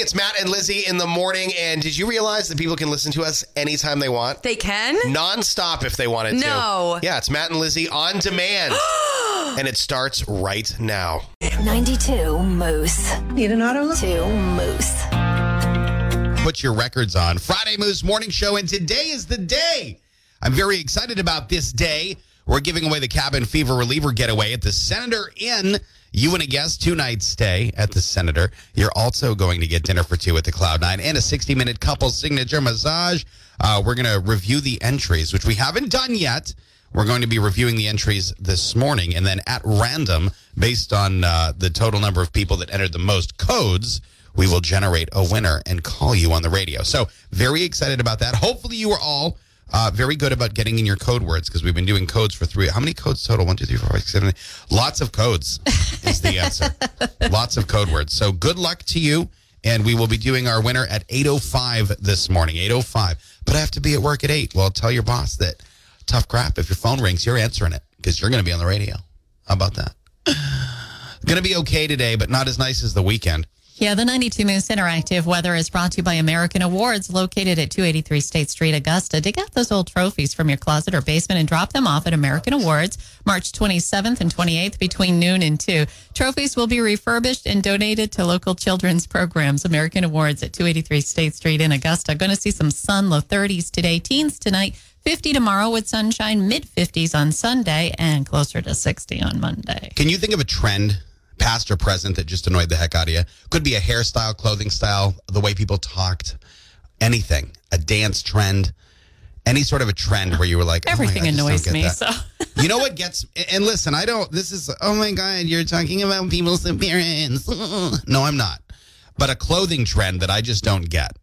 It's Matt and Lizzie in the morning. And did you realize that people can listen to us anytime they want? They can? Non-stop if they wanted to. No. Yeah, it's Matt and Lizzie on demand. and it starts right now. 92 Moose. Need an auto look? 2 Moose. put your records on. Friday Moose Morning Show, and today is the day. I'm very excited about this day. We're giving away the cabin fever reliever getaway at the Senator Inn. You and a guest, two nights stay at the Senator. You're also going to get dinner for two at the Cloud Nine and a 60 minute couple signature massage. Uh, we're going to review the entries, which we haven't done yet. We're going to be reviewing the entries this morning, and then at random, based on uh, the total number of people that entered the most codes, we will generate a winner and call you on the radio. So, very excited about that. Hopefully, you are all uh, very good about getting in your code words because we've been doing codes for three. How many codes total? One, two, three, four, five, six, seven. eight. Lots of codes is the answer. Lots of code words. So, good luck to you. And we will be doing our winner at 8.05 this morning. 8.05. But I have to be at work at 8. Well, tell your boss that tough crap. If your phone rings, you're answering it because you're going to be on the radio. How about that? Going to be okay today, but not as nice as the weekend. Yeah, the 92 Moose Interactive Weather is brought to you by American Awards, located at 283 State Street, Augusta. Dig out those old trophies from your closet or basement and drop them off at American Awards, March 27th and 28th between noon and 2. Trophies will be refurbished and donated to local children's programs. American Awards at 283 State Street in Augusta. Going to see some sun, low 30s today, teens tonight. 50 tomorrow with sunshine, mid 50s on Sunday, and closer to 60 on Monday. Can you think of a trend, past or present, that just annoyed the heck out of you? Could be a hairstyle, clothing style, the way people talked, anything, a dance trend, any sort of a trend where you were like, oh Everything God, just don't annoys me. that. So you know what gets, and listen, I don't, this is, oh my God, you're talking about people's appearance. No, I'm not. But a clothing trend that I just don't get.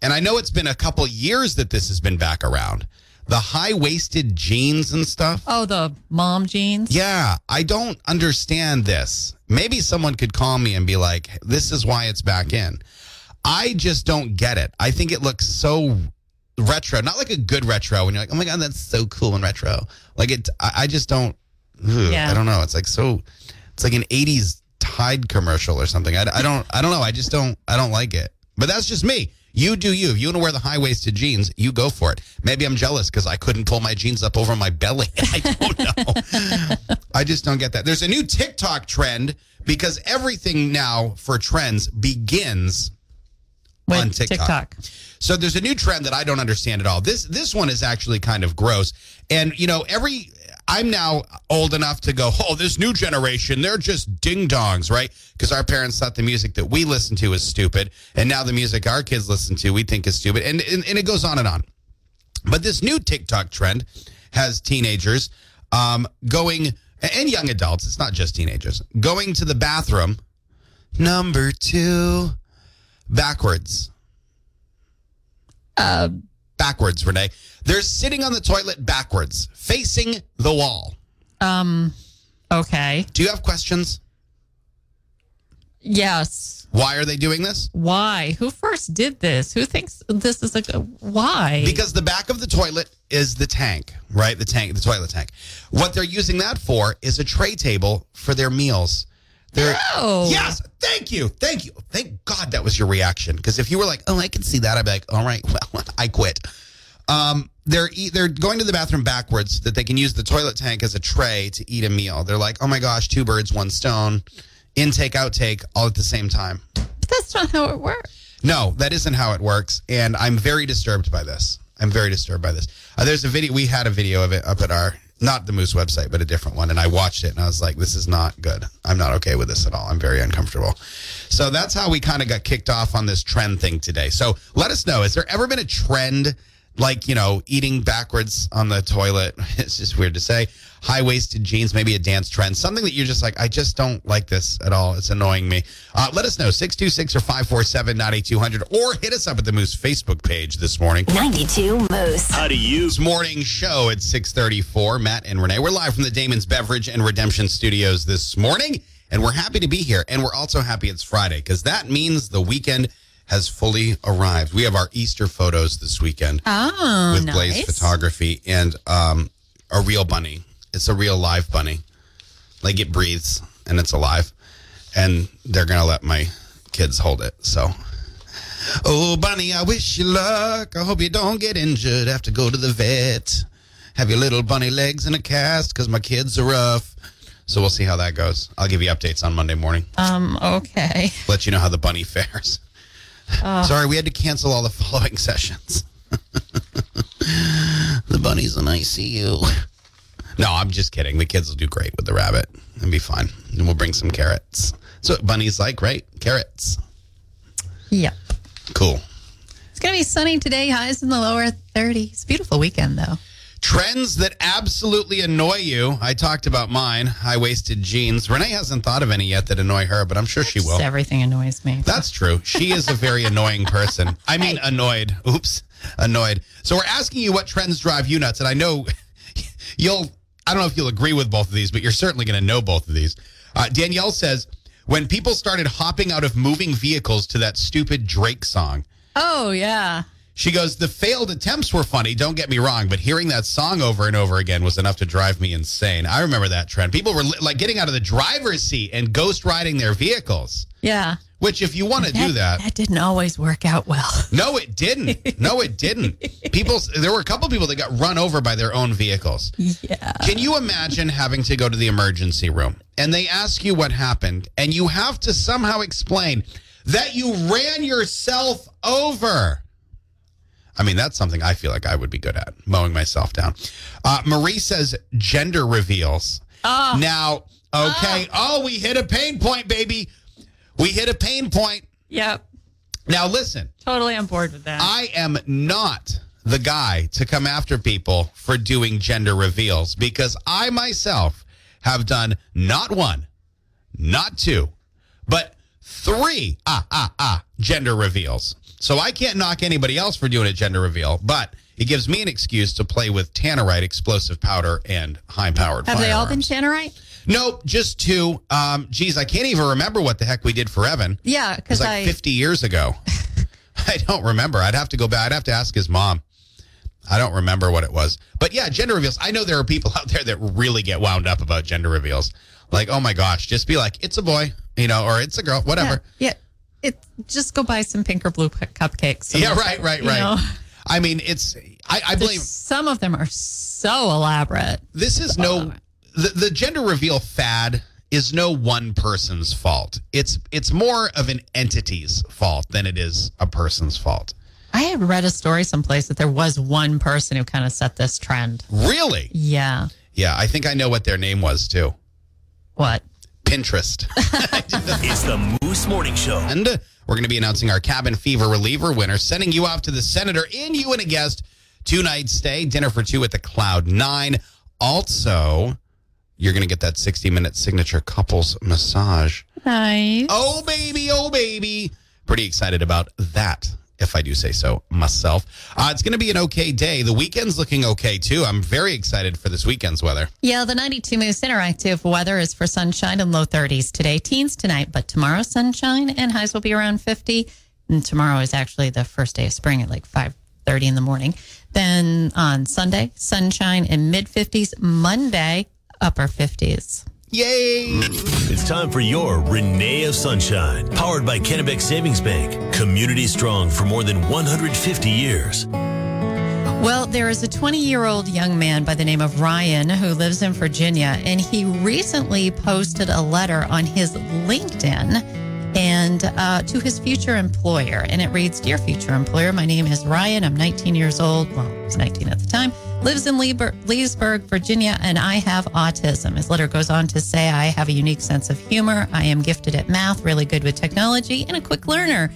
And I know it's been a couple years that this has been back around. The high waisted jeans and stuff. Oh, the mom jeans? Yeah, I don't understand this. Maybe someone could call me and be like, this is why it's back in. I just don't get it. I think it looks so retro, not like a good retro when you're like, oh my God, that's so cool and retro. Like it, I, I just don't, ugh, Yeah. I don't know. It's like so, it's like an 80s Tide commercial or something. I, I don't, I don't know. I just don't, I don't like it. But that's just me. You do you. If you want to wear the high waisted jeans, you go for it. Maybe I'm jealous because I couldn't pull my jeans up over my belly. I don't know. I just don't get that. There's a new TikTok trend because everything now for trends begins With on TikTok. So there's a new trend that I don't understand at all. This this one is actually kind of gross. And you know, every I'm now old enough to go, oh, this new generation, they're just ding dongs, right? Because our parents thought the music that we listen to is stupid, and now the music our kids listen to we think is stupid, and and, and it goes on and on. But this new TikTok trend has teenagers um, going and young adults. It's not just teenagers going to the bathroom. Number two, backwards. Uh, backwards, Renee. They're sitting on the toilet backwards, facing the wall. um, okay. Do you have questions? Yes. Why are they doing this? Why? Who first did this? Who thinks this is a good? Why? Because the back of the toilet is the tank, right? The tank, the toilet tank. What they're using that for is a tray table for their meals. They're, Oh. Yes, thank you, thank you, thank God that was your reaction. Because if you were like, "Oh, I can see that," I'd be like, "All right, well, I quit." Um, they're they're going to the bathroom backwards that they can use the toilet tank as a tray to eat a meal. They're like, "Oh my gosh, two birds, one stone." Intake, outtake, all at the same time. That's not how it works. No, that isn't how it works, and I'm very disturbed by this. I'm very disturbed by this. Uh, there's a video. We had a video of it up at our not the Moose website, but a different one, and I watched it, and I was like, "This is not good. I'm not okay with this at all. I'm very uncomfortable." So that's how we kind of got kicked off on this trend thing today. So let us know: has there ever been a trend like you know eating backwards on the toilet? It's just weird to say. High waisted jeans, maybe a dance trend, something that you're just like, I just don't like this at all. It's annoying me. Uh, let us know 626 or 547 98200 or hit us up at the Moose Facebook page this morning. 92 Moose. How do you? This morning show at 634. Matt and Renee. We're live from the Damon's Beverage and Redemption Studios this morning, and we're happy to be here. And we're also happy it's Friday because that means the weekend has fully arrived. We have our Easter photos this weekend Oh, with nice. Blaze Photography and um, a real bunny. It's a real live bunny. Like it breathes and it's alive. And they're going to let my kids hold it. So Oh, Bunny, I wish you luck. I hope you don't get injured. Have to go to the vet. Have your little bunny legs in a cast because my kids are rough. So we'll see how that goes. I'll give you updates on Monday morning. Um, okay. Let you know how the bunny fares. Sorry, we had to cancel all the following sessions. the bunny's in ICU. No, I'm just kidding. The kids will do great with the rabbit. It'll be fine. And we'll bring some carrots. So bunnies like, right? Carrots. Yep. Cool. It's going to be sunny today, highs in the lower 30s. Beautiful weekend, though. Trends that absolutely annoy you. I talked about mine. High waisted jeans. Renee hasn't thought of any yet that annoy her, but I'm sure she will. Just everything annoys me. That's true. She is a very annoying person. I mean, annoyed. Oops, annoyed. So we're asking you what trends drive you nuts, and I know you'll. I don't know if you'll agree with both of these, but you're certainly going to know both of these. Uh, Danielle says when people started hopping out of moving vehicles to that stupid Drake song. Oh, yeah. She goes, the failed attempts were funny, don't get me wrong, but hearing that song over and over again was enough to drive me insane. I remember that trend. People were like getting out of the driver's seat and ghost riding their vehicles, Yeah. which, if you want to do that, That didn't always work out well. no, it didn't. No, it didn't. People, there were a couple people that got run over by their own vehicles. Yeah. Can you imagine having to go to the emergency room and they ask you what happened and you have to somehow explain that you ran yourself over? I mean, that's something I feel like I would be good at, mowing myself down. Uh, Marie says gender reveals. Oh. Now, okay. Oh, we hit a pain point, baby. We hit a pain point. Yep. Now, listen. Totally on board with that. I am not the guy to come after people for doing gender reveals because I myself have done not one, not two, but three ah ah ah gender reveals. So I can't knock anybody else for doing a gender reveal, but it gives me an excuse to play with tannerite, explosive powder, and high-powered. Have they all been. Tannerite? Nope, just two. Um, geez, I can't even remember what the heck we did for Evan. Yeah, because like I 50 years ago. I don't remember. I'd have to go back. I'd have to ask his mom. I don't remember what it was. But yeah, gender reveals. I know there are people out there that really get wound up about gender reveals. Like, oh my gosh, just be like, it's a boy, you know, or it's a girl, whatever. Yeah. yeah. It just go buy some pink or blue cu- cupcakes. Yeah, right, right, right. know, I mean, it's, I, I blame, some of them are so elaborate. this is no, the, the gender reveal fad is no one person's fault. It's, it's more of an entity's fault than it is a person's fault. I had read a story someplace that there was one person who kind of set this trend. Really? Yeah. Yeah, I think I know what their name was too. What? Pinterest. It's the Moose Morning Show. And we're going to be announcing our cabin fever reliever winner, sending you off to the senator and you and a guest two night stay, dinner for two at the Cloud Nine. Also, you're going to get that 60 minute signature couples massage. Nice. Oh, baby. Oh, baby. Pretty excited about that. If I do say so myself, uh, it's going to be an okay day. The weekend's looking okay too. I'm very excited for this weekend's weather. Yeah, the 92 Moose Interactive weather is for sunshine and low 30s today. Teens tonight, but tomorrow sunshine and highs will be around 50. And tomorrow is actually the first day of spring at like 5:30 in the morning. Then on Sunday, sunshine and mid 50s. Monday, upper 50s. Yay! It's time for your Renee of Sunshine, powered by Kennebec Savings Bank. Community strong for more than 150 years. Well, there is a 20 year old young man by the name of Ryan who lives in Virginia, and he recently posted a letter on his LinkedIn and uh, to his future employer. And it reads Dear future employer, my name is Ryan. I'm 19 years old. Well, I was 19 at the time. Lives in Leesburg, Virginia, and I have autism. His letter goes on to say I have a unique sense of humor. I am gifted at math, really good with technology, and a quick learner.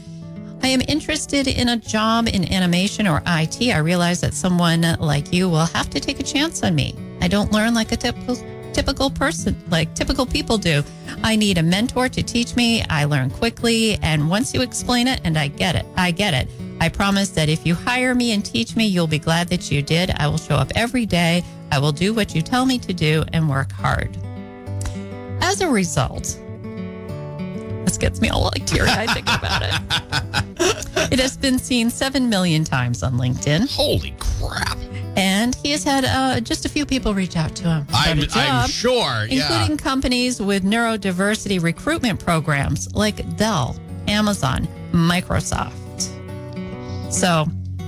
I am interested in a job in animation or IT. I realize that someone like you will have to take a chance on me. I don't learn like a typical typical person, like typical people do. I need a mentor to teach me. I learn quickly, and once you explain it and I get it, I get it. I promise that if you hire me and teach me, you'll be glad that you did. I will show up every day. I will do what you tell me to do and work hard. As a result, this gets me all like teary eyed thinking about it. It has been seen 7 million times on LinkedIn, Holy crap. and he has had uh, just a few people reach out to him. I'm, job, I'm sure. Yeah. Including companies with neurodiversity recruitment programs like Dell, Amazon, Microsoft. So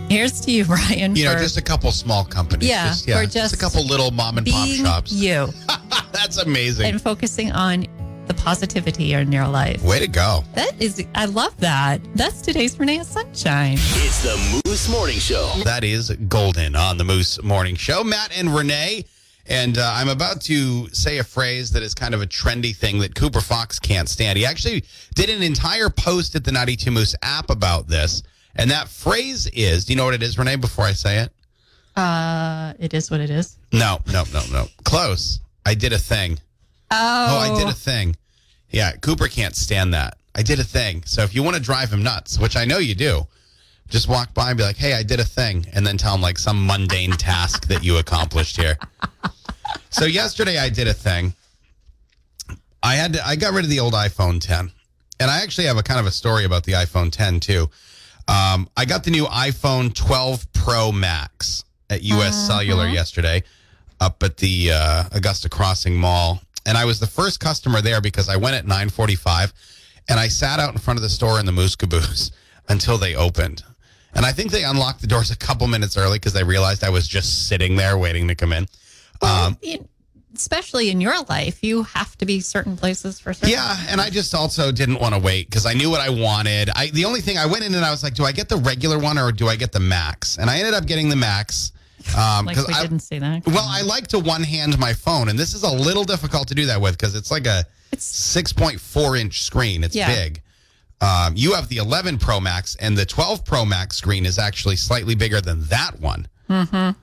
here's to you, Ryan. You know, for just a couple small companies. Yeah, just, yeah, or just, just a couple little mom and pop shops. you That's amazing. and focusing on the positivity in your life. Way to go. That is, I love that. That's today's Renee Sunshine. It's the Moose Morning Show. That is golden on the Moose Morning Show. Matt and Renee. And uh, I'm about to say a phrase that is kind of a trendy thing that Cooper Fox can't stand. He actually did an entire post at the 92 Moose app about this. And that phrase is do you know what it is, Renee, before I say it? Uh, it is what it is. No, no, no, no. Close. I did a thing. Oh, Oh, I did a thing. Yeah, Cooper can't stand that. I did a thing. So if you want to drive him nuts, which I know you do, just walk by and be like, "Hey, I did a thing," and then tell him like some mundane task that you accomplished here. So yesterday I did a thing. I had to, I got rid of the old iPhone 10, and I actually have a kind of a story about the iPhone 10 too. Um, I got the new iPhone 12 Pro Max at US Cellular yesterday up at the uh, Augusta Crossing Mall, and I was the first customer there because I went at 9:45, and I sat out in front of the store in the Moose Caboose until they opened. And I think they unlocked the doors a couple minutes early because they realized I was just sitting there waiting to come in. Um, in- especially in your life, you have to be certain places for certain. Yeah, and I just also didn't want to wait because I knew what I wanted. I the only thing I went in and I was like, do I get the regular one or do I get the max? And I ended up getting the max um, because we I didn't see that. well, I like to one hand my phone, and this is a little difficult to do that with because it's like a It's- six point four inch screen. It's Yeah. big. Um, you have the 11 Pro Max, and the 12 Pro Max screen is actually slightly bigger than that one. Mm-hmm.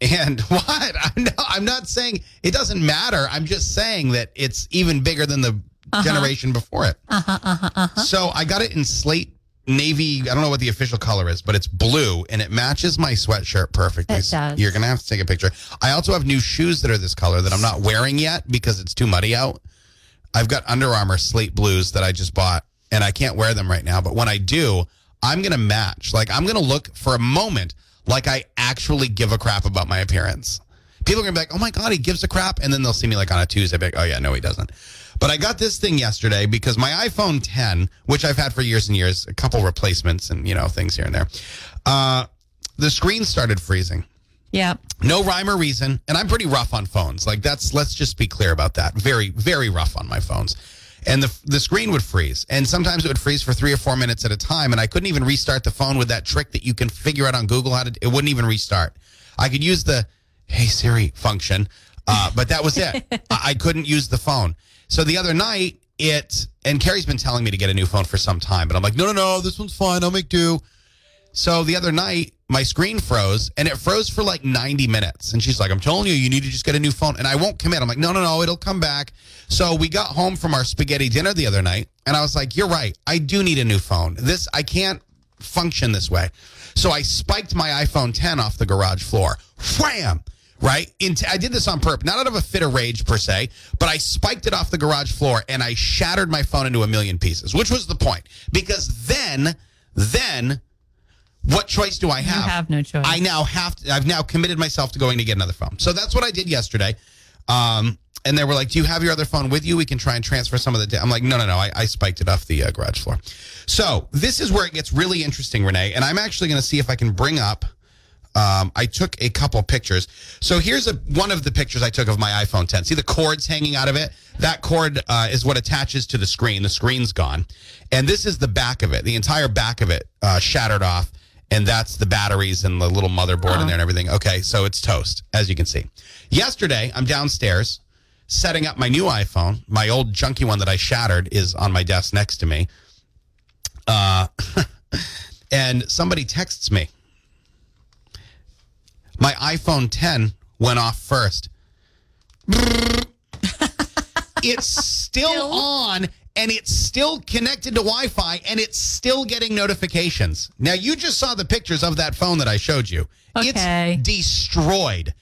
And what? I'm not, I'm not saying it doesn't matter. I'm just saying that it's even bigger than the generation before it. Uh-huh, uh-huh, uh-huh. So I got it in slate navy. I don't know what the official color is, but it's blue and it matches my sweatshirt perfectly. It does. You're gonna have to take a picture. I also have new shoes that are this color that I'm not wearing yet because it's too muddy out. I've got Under Armour slate blues that I just bought, and I can't wear them right now. But when I do, I'm gonna match. Like I'm gonna look for a moment like I actually give a crap about my appearance. People are gonna be like, "Oh my god, he gives a crap," and then they'll see me like on a Tuesday, be like, "Oh yeah, no, he doesn't." But I got this thing yesterday because my iPhone 10, which I've had for years and years, a couple replacements and you know things here and there, uh, the screen started freezing. Yeah. No rhyme or reason. And I'm pretty rough on phones. Like that's let's just be clear about that. Very, very rough on my phones. And the the screen would freeze. And sometimes it would freeze for three or four minutes at a time. And I couldn't even restart the phone with that trick that you can figure out on Google how to it wouldn't even restart. I could use the Hey Siri function, uh, but that was it. I, I couldn't use the phone. So the other night it and Carrie's been telling me to get a new phone for some time, but I'm like, no, no, no, this one's fine. I'll make do. So the other night, my screen froze and it froze for like 90 minutes. And she's like, I'm telling you, you need to just get a new phone. And I won't commit. I'm like, no, no, no, it'll come back. So we got home from our spaghetti dinner the other night and I was like, you're right. I do need a new phone. This, I can't function this way. So I spiked my iPhone 10 off the garage floor. Wham! Right? Into, I did this on purpose, not out of a fit of rage per se, but I spiked it off the garage floor and I shattered my phone into a million pieces, which was the point. Because then, then, what choice do I have? I have no choice. I now have to, I've now committed myself to going to get another phone. So that's what I did yesterday. Um, and they were like, "Do you have your other phone with you? We can try and transfer some of the." Da-. I'm like, "No, no, no. I, I spiked it off the uh, garage floor." So this is where it gets really interesting, Renee. And I'm actually going to see if I can bring up. Um, I took a couple pictures. So here's a one of the pictures I took of my iPhone 10. See the cords hanging out of it? That cord uh, is what attaches to the screen. The screen's gone, and this is the back of it. The entire back of it uh, shattered off, and that's the batteries and the little motherboard in there and everything. Okay, so it's toast, as you can see. Yesterday, I'm downstairs setting up my new iPhone. My old junky one that I shattered is on my desk next to me. Uh, and somebody texts me. My iPhone 10 went off first. it's still on and it's still connected to Wi Fi and it's still getting notifications. Now, you just saw the pictures of that phone that I showed you. Okay. It's destroyed.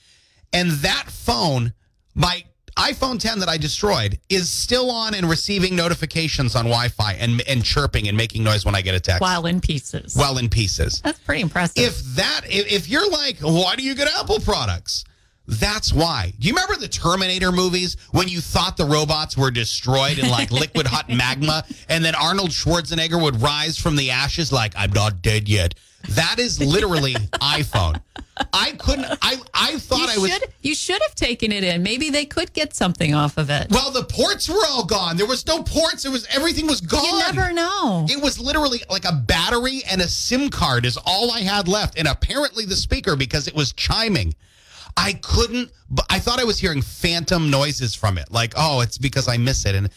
And that phone, my iPhone 10 that I destroyed, is still on and receiving notifications on Wi Fi and, and chirping and making noise when I get a text. While in pieces. Well, in pieces That's pretty impressive. if that if, if you're like why do you get apple products that's why do you remember the terminator movies when you thought the robots were destroyed in like liquid hot magma and then arnold schwarzenegger would rise from the ashes like i'm not dead yet That is literally iPhone. I couldn't. I I thought You I was. should you should have taken it in. Maybe they could get something off of it. Well, the ports were all gone. There was no ports. It was everything was gone. You never know. It was literally like a battery and a SIM card is all I had left, and apparently the speaker because it was chiming. I couldn't. But I thought I was hearing phantom noises from it. Like, oh, it's because I miss it, and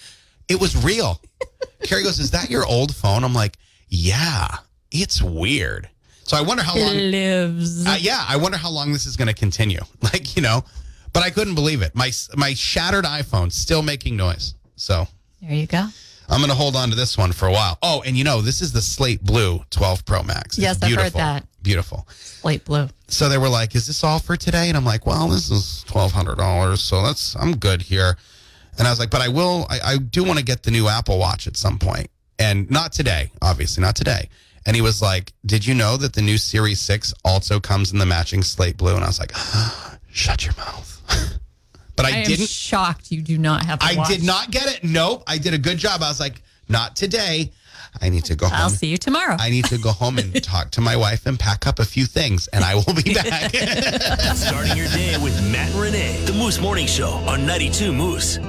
it was real. Carrie goes, "Is that your old phone?" I'm like, "Yeah, it's weird." So I wonder how long. It lives. Uh, yeah, I wonder how long this is going to continue. Like, you know, but I couldn't believe it. My my shattered iPhone still making noise. So there you go. I'm going to hold on to this one for a while. Oh, and you know, this is the Slate Blue 12 Pro Max. It's Yes, I've heard that. Beautiful. Light blue. So they were like, "Is this all for today?" And I'm like, "Well, this is twelve hundred dollars, so that's I'm good here." And I was like, "But I will. I, I do want to get the new Apple Watch at some point, and not today, obviously, not today." And he was like, "Did you know that the new Series Six also comes in the matching slate blue?" And I was like, "Shut your mouth." but I, I, didn't. shocked you do not have. a I watch. did not get it. Nope. I did a good job. I was like, "Not today." I need to go home. I'll see you tomorrow. I need to go home and talk to my wife and pack up a few things, and I will be back. Starting your day with Matt and Renee. The Moose Morning Show on 92 Moose.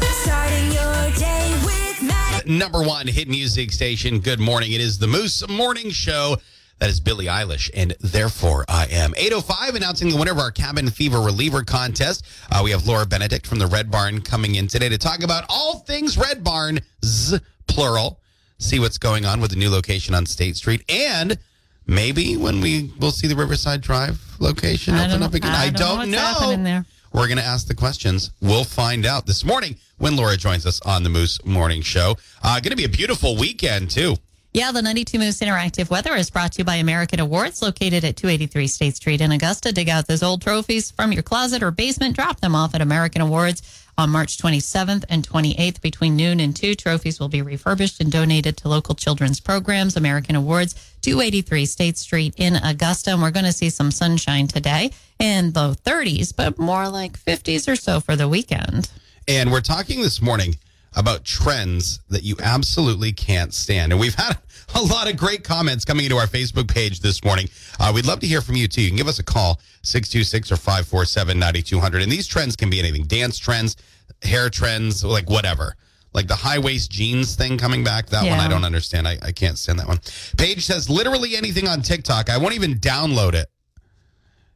Starting your day with Matt. number one hit music station. Good morning. It is the Moose Morning Show. That is Billie Eilish, and therefore I am 805 announcing the winner of our Cabin Fever Reliever contest. Uh, we have Laura Benedict from the Red Barn coming in today to talk about all things Red Barn, z plural. See what's going on with the new location on State Street, and maybe when we will see the Riverside Drive location I open up again. I I don't know don't know. We're going to ask the questions. We'll find out this morning when Laura joins us on the Moose Morning Show. Uh, going to be a beautiful weekend, too. Yeah, the 92 Moose Interactive Weather is brought to you by American Awards, located at 283 State Street in Augusta. Dig out those old trophies from your closet or basement, drop them off at American Awards on March 27th and 28th between noon and 2. Trophies will be refurbished and donated to local children's programs. American Awards, 283 State Street in Augusta. And we're going to see some sunshine today in the 30s, but more like 50s or so for the weekend. And we're talking this morning about trends that you absolutely can't stand. And we've had a lot of great comments coming into our Facebook page this morning. Uh, we'd love to hear from you too. You can give us a call, 626 or 547 9200. And these trends can be anything dance trends, hair trends, like whatever. Like the high waist jeans thing coming back. That one I don't understand. I, I can't stand that one. Paige says literally anything on TikTok. I won't even download it.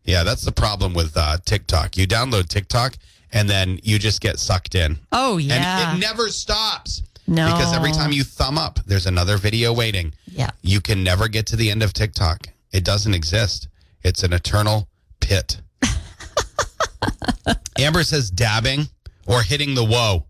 Yeah, that's the problem with uh, TikTok. You download TikTok and then you just get sucked in. Oh, yeah. And it never stops. No. Because every time you thumb up, there's another video waiting. Yeah. You can never get to the end of TikTok. It doesn't exist. It's an eternal pit. Amber says dabbing or hitting the whoa.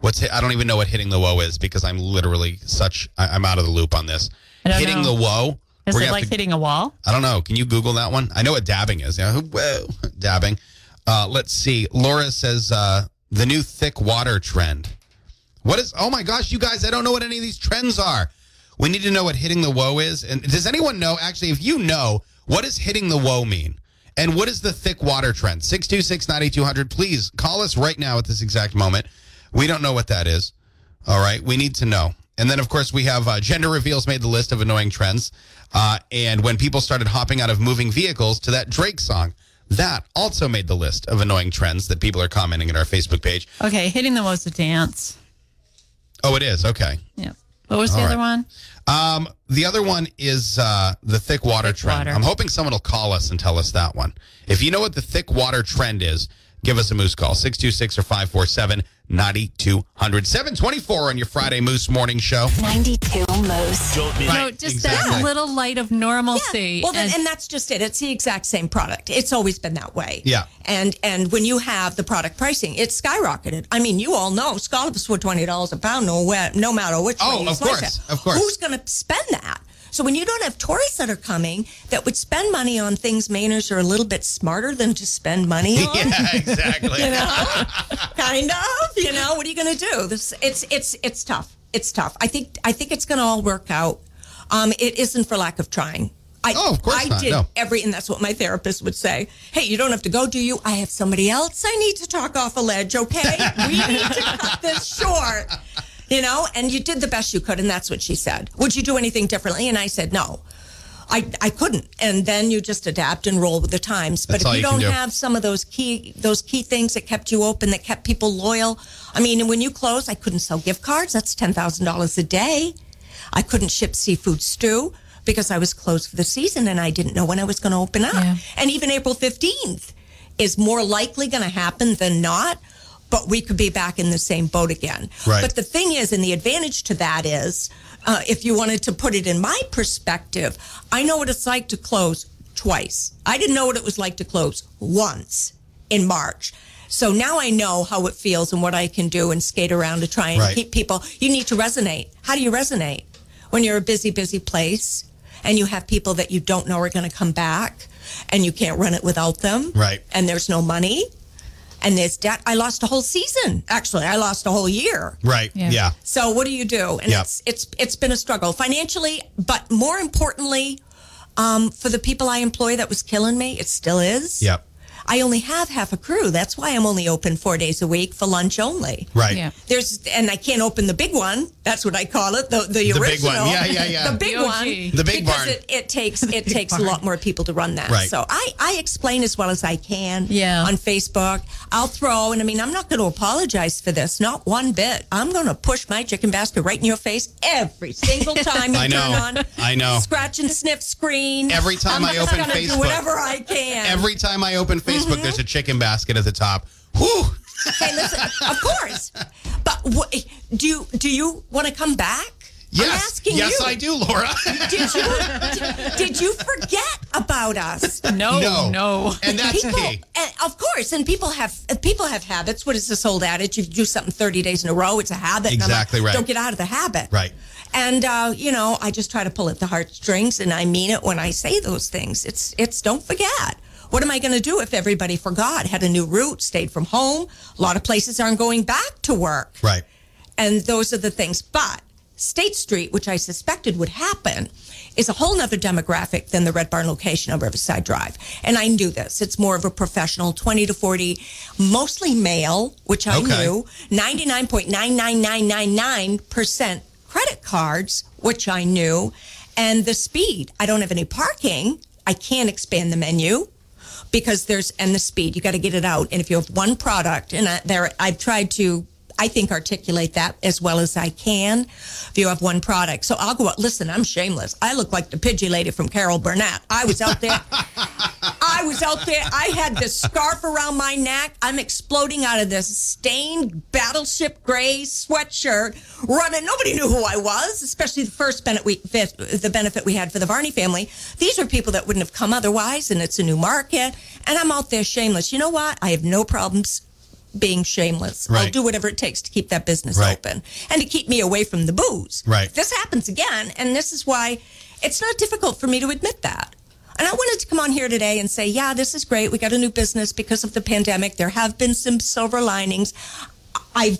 What's hit, I don't even know what hitting the whoa is because I'm literally such I, I'm out of the loop on this. Hitting know. the whoa. Is it like to- hitting a wall? I don't know. Can you Google that one? I know what dabbing is. Yeah, whoa, dabbing. Uh, let's see. Laura says uh, the new thick water trend. What is? Oh my gosh, you guys! I don't know what any of these trends are. We need to know what hitting the whoa is. And does anyone know? Actually, if you know, what does hitting the whoa mean? And what is the thick water trend? 626 9200. Please call us right now at this exact moment. We don't know what that is. All right. We need to know. And then, of course, we have uh, gender reveals made the list of annoying trends. Uh, and when people started hopping out of moving vehicles to that Drake song, that also made the list of annoying trends that people are commenting at our Facebook page. Okay, hitting the was a dance. Oh, it is. Okay. Yeah. What was the All other right. one? Um, the other one is uh, the thick water Thick trend. water. I'm hoping someone will call us and tell us that one. If you know what the thick water trend is, give us a moose call 626 or 547 9200. 724 on your Friday Moose Morning Show. 92 Moose. Don't miss. No, just exactly. that little light of normalcy. Well, then, and- and that's just it. It's the exact same product. It's always been that way. Yeah. And and when you have the product pricing, it's skyrocketed. I mean, you all know scallops were twenty dollars a pound, no no matter which Oh, way you of slice course, it. of course. Who's going to spend that? So when you don't have tourists that are coming that would spend money on things Mainers are a little bit smarter than to spend money on. Yeah, exactly. you know kind of you know what are you going to do this it's it's it's tough it's tough i think i think it's going to all work out um it isn't for lack of trying I, Oh, of course I not, did no. every, and that's what my therapist would say. Hey, you don't have to go, do you? I have somebody else I need to talk off a ledge, okay? We need to cut this short, you know? And you did the best you could, and that's what she said. Would you do anything differently? And I said, no. I, I couldn't. And then you just adapt and roll with the times. But That's if you, you don't do. have some of those key those key things that kept you open, that kept people loyal. I mean, when you close, I couldn't sell gift cards. That's ten thousand dollars a day. I couldn't ship seafood stew because I was closed for the season and I didn't know when I was going to open up. Yeah. And even April fifteenth is more likely going to happen than not. But we could be back in the same boat again. Right. But the thing is, and the advantage to that is, uh, if you wanted to put it in my perspective, I know what it's like to close twice. I didn't know what it was like to close once in March. So now I know how it feels and what I can do and skate around to try and Right. keep people. You need to resonate. How do you resonate? When you're a busy, busy place and you have people that you don't know are going to come back and you can't run it without them. Right. And there's no money and this debt. I lost a whole season. Actually, I lost a whole year. Right. Yeah. Yeah. So what do you do? And Yeah. it's it's it's been a struggle financially, but more importantly, um, for the people I employ, that was killing me. It still is. Yep. I only have half a crew. That's why I'm only open four days a week for lunch only. Right. Yeah. There's and I can't open the big one. That's what I call it. The the, The original. big one. Yeah, yeah, yeah. The big The one. The big because barn. It, it takes it takes a lot more people to run that. Right. So I I explain as well as I can. Yeah. On Facebook, I'll throw and I mean I'm not going to apologize for this. Not one bit. I'm going to push my chicken basket right in your face every single time you I know. turn on. I know. I know. Scratch and sniff screen. Every time I'm I just open gonna Facebook- do whatever I can. Every time I open Facebook, Mm-hmm. there's a chicken basket at the top. Whew. Hey, listen, of course. But wh- do you do you want to come back? I'm Yes. asking yes, you. I do, Laura. Did you did, did you forget about us? No, no. no. And that's people, key. and of course, and people have people have habits. What is this old adage? If you do something thirty days in a row, it's a habit. And I'm like, Exactly right. Don't get out of the habit. Right. And uh, you know, I just try to pull at the heartstrings, and I mean it when I say those things. It's it's don't forget. What am I going to do if everybody forgot, had a new route, stayed from home? A lot of places aren't going back to work. Right. And those are the things. But State Street, which I suspected would happen, is a whole nother demographic than the Red Barn location on Riverside Drive. And I knew this. It's more of a professional, 20 to 40, mostly male, which I Okay. knew, 99.99999% credit cards, which I knew, and the speed. I don't have any parking. I can't expand the menu because there's and the speed you got to get it out. And if you have one product and I, there i've tried to i think articulate that as well as i can. If you have one product. So i'll go out listen i'm shameless. I look like the pidgey lady from carol burnett. I was out there. I was out there. I had this scarf around my neck. I'm exploding out of this stained battleship gray sweatshirt running. Nobody knew who i was especially the first benefit we, the benefit we had for the varney family. These are people that wouldn't have come otherwise and it's a new market. And i'm out there shameless. You know what? I have no problems being shameless. I'll do whatever it takes to keep that business Right. open and to keep me away from the booze. Right. This happens again, and this is why it's not difficult for me to admit that. And I wanted to come on here today and say, yeah, this is great. We got a new business because of the pandemic. There have been some silver linings. I've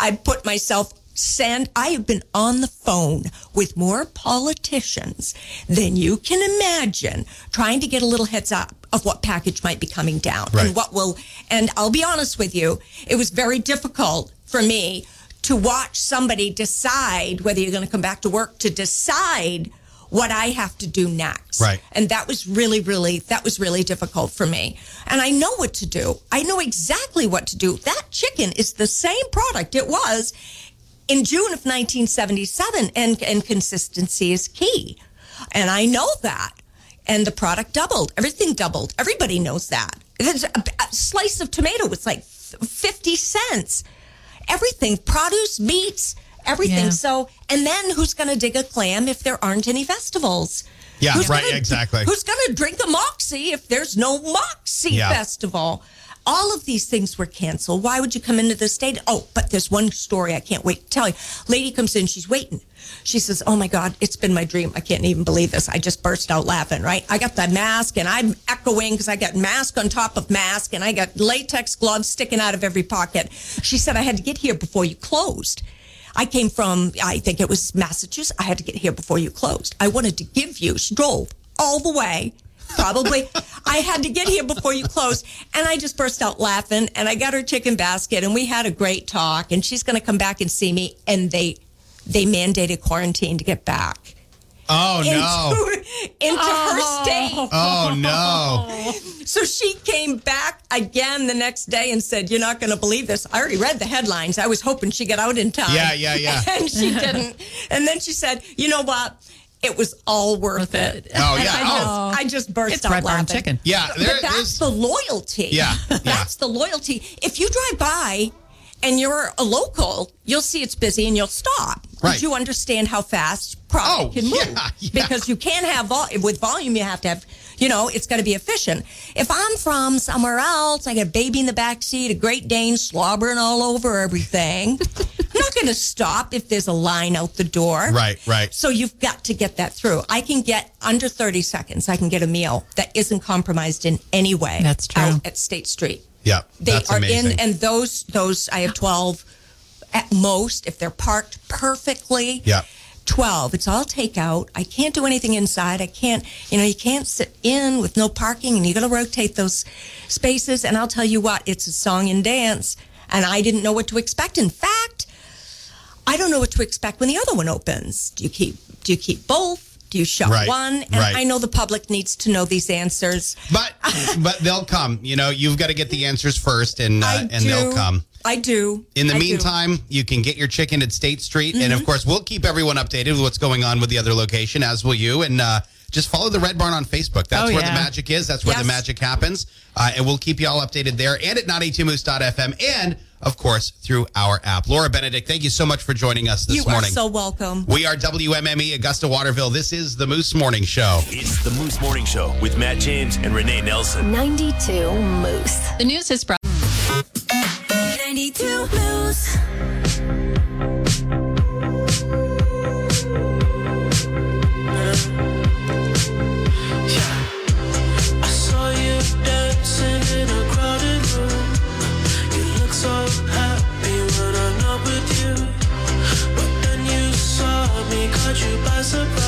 I put myself send I have been on the phone with more politicians than you can imagine trying to get a little heads up of what package might be coming down Right. and what will and I'll be honest with you it was very difficult for me to watch somebody decide whether you're going to come back to work to decide what I have to do next Right. and that was really really that was really difficult for me and i know what to do i know exactly what to do that chicken is the same product it was in june of 1977 and and consistency is key and i know that and the product doubled everything doubled everybody knows that There's a, a slice of tomato was like 50 cents everything produce meats everything Yeah. so and then who's going to dig a clam if there aren't any festivals Yeah, Who's right, gonna- exactly. Who's going to drink a Moxie if there's no Moxie Yeah. festival? All of these things were canceled. Why would you come into the state? Oh, but there's one story I can't wait to tell you. Lady comes in, she's waiting. She says, Oh my God, it's been my dream. I can't even believe this. I just burst out laughing, right? I got the mask and I'm echoing because I got mask on top of mask and I got latex gloves sticking out of every pocket. She said, I had to get here before you closed. I came from, I think it was Massachusetts. I had to get here before you closed. I wanted to give you, she drove all the way. Probably, I had to get here before you closed, and I just burst out laughing. And I got her chicken basket, and we had a great talk. And she's going to come back and see me. And they, they mandated quarantine to get back. Oh, no. into, into her oh. state. Oh, no. So she came back again the next day and said, You're not going to believe this. I already read the headlines. I was hoping she'd get out in time. Yeah, yeah, yeah. And she didn't. and then she said, You know what? It was all worth it. Oh, yeah. I, Oh. just, I just burst It's out Red Barn laughing. chicken. Yeah, But that's the loyalty. Yeah, yeah. That's the loyalty. If you drive by and you're a local, you'll see it's busy and you'll stop. Right. But you understand how fast product Oh, can move. yeah, yeah. Because you can't have vol- with volume. You have to have, you know, it's got to be efficient. If I'm from somewhere else, I got a baby in the back seat, a Great Dane slobbering all over everything. I'm not going to stop if there's a line out the door. Right, right. So you've got to get that through. I can get under 30 seconds. I can get a meal that isn't compromised in any way. That's true. Out at State Street. Yeah, They that's are amazing. in, and those those I have 12 at most if they're parked perfectly. Yeah. 12. It's all takeout. I can't do anything inside. I can't, you know, you can't sit in with no parking and you got to rotate those spaces. And I'll tell you what, it's a song and dance. And I didn't know what to expect. In fact, I don't know what to expect when the other one opens. Do you keep do you keep both? Do you shut Right, one? And right. I know the public needs to know these answers. But but they'll come. You know, you've got to get the answers first, and uh, and they'll come. I do. In the I do. meantime, you can get your chicken at State Street, and Mm-hmm. of course, we'll keep everyone updated with what's going on with the other location, as will you. And uh, just follow the Red Barn on Facebook. That's Oh, where the magic is. That's where the magic happens, uh, and we'll keep you all updated there, and at 92moose.fm, and of course through our app. Laura Benedict, thank you so much for joining us this you morning. are so welcome. we are WMME Augusta Waterville. This is the Moose Morning Show. It's the Moose Morning Show with Matt James and Renee Nelson. 92 Moose. The news is brought. Happy when I'm not with you. But then you saw me, caught you by surprise.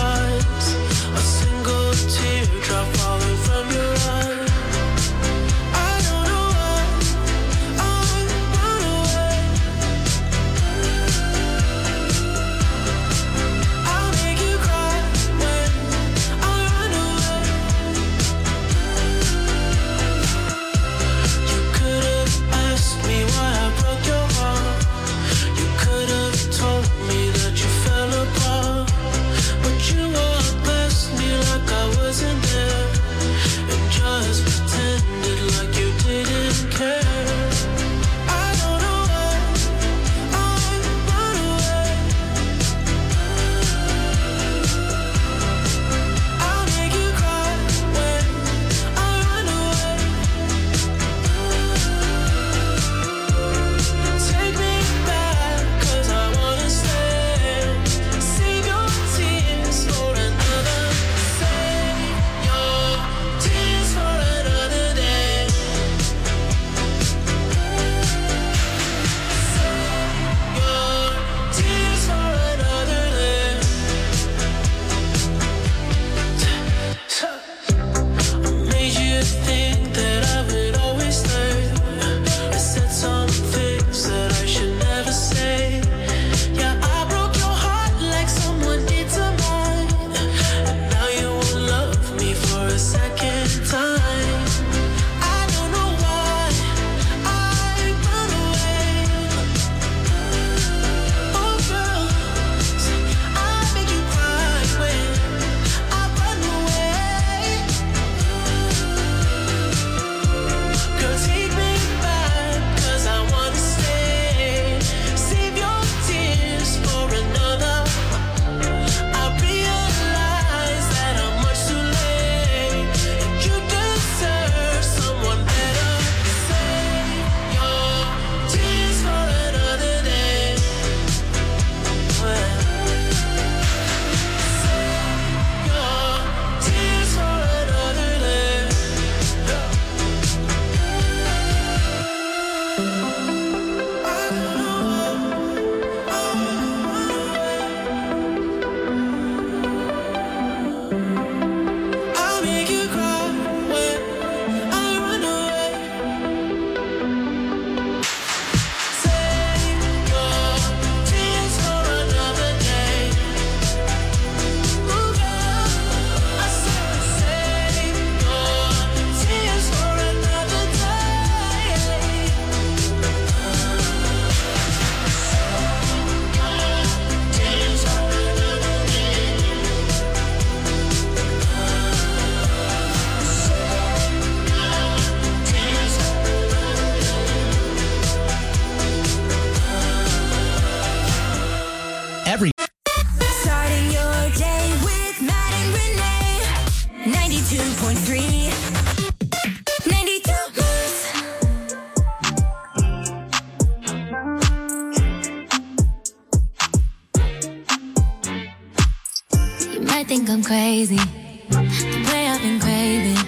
I think I'm crazy, the way I've been craving.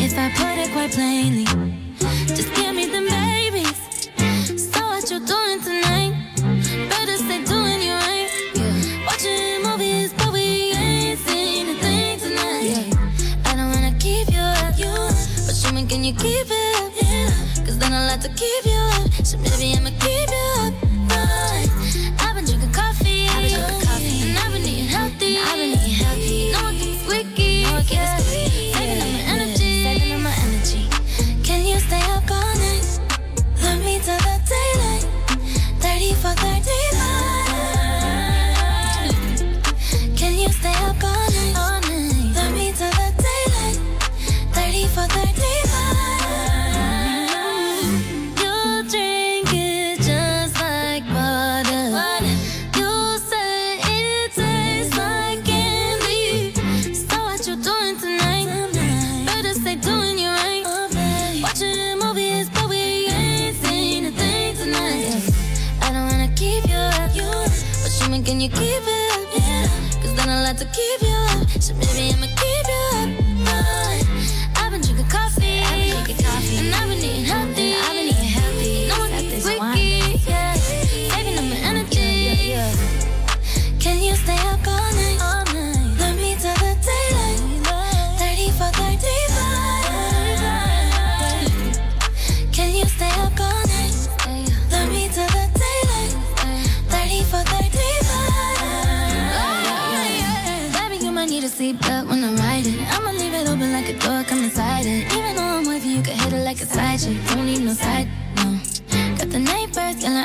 If I put it quite plainly, just give me the babies. So what you doing tonight? Better stay doing you right. Yeah. Watching movies, but we ain't seen a thing tonight. Yeah. I don't wanna keep you up, you up. but show me can you keep it up? Yeah. Cause then I'll have to keep you up. So maybe you keep it up, yeah. Cause then I like to keep you up. So maybe I'ma seat belt when I'm riding. I'ma leave it open like a door, come inside it. Even though I'm with you, you can hit it like a side chick. Don't need no side, no. Got the night birds, yelling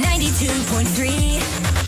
92.3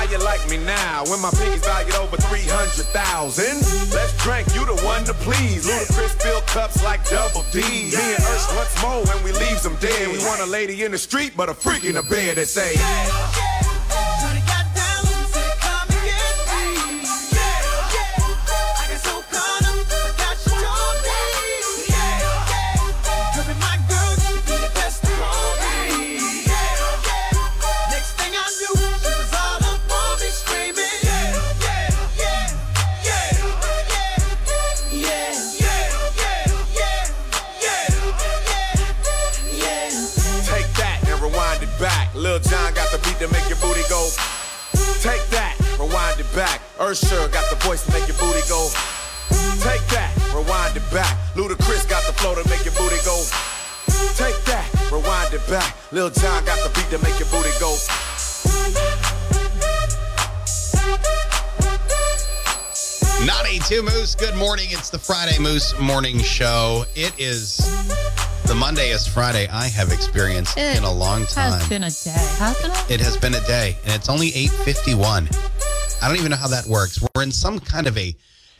How you like me now when my piggy's valued over 300,000? Let's drink, you the one to please. Ludacris fill cups like double D. Me and Ursh once more when we leaves them dead. We want a lady in the street, but a freak in the bed that say, back. Usher got the voice to make your booty go. Take that, rewind it back. Ludacris got the flow to make your booty go. Take that, rewind it back. Lil Jon got the beat to make your booty go. 982 Moose, good morning. It's the Friday Moose Morning Show. It is the Mondayest Friday I have experienced It in a long time. It Has been a day, hasn't it? It has been a day, and it's only 851. I don't even know how that works. We're in some kind of a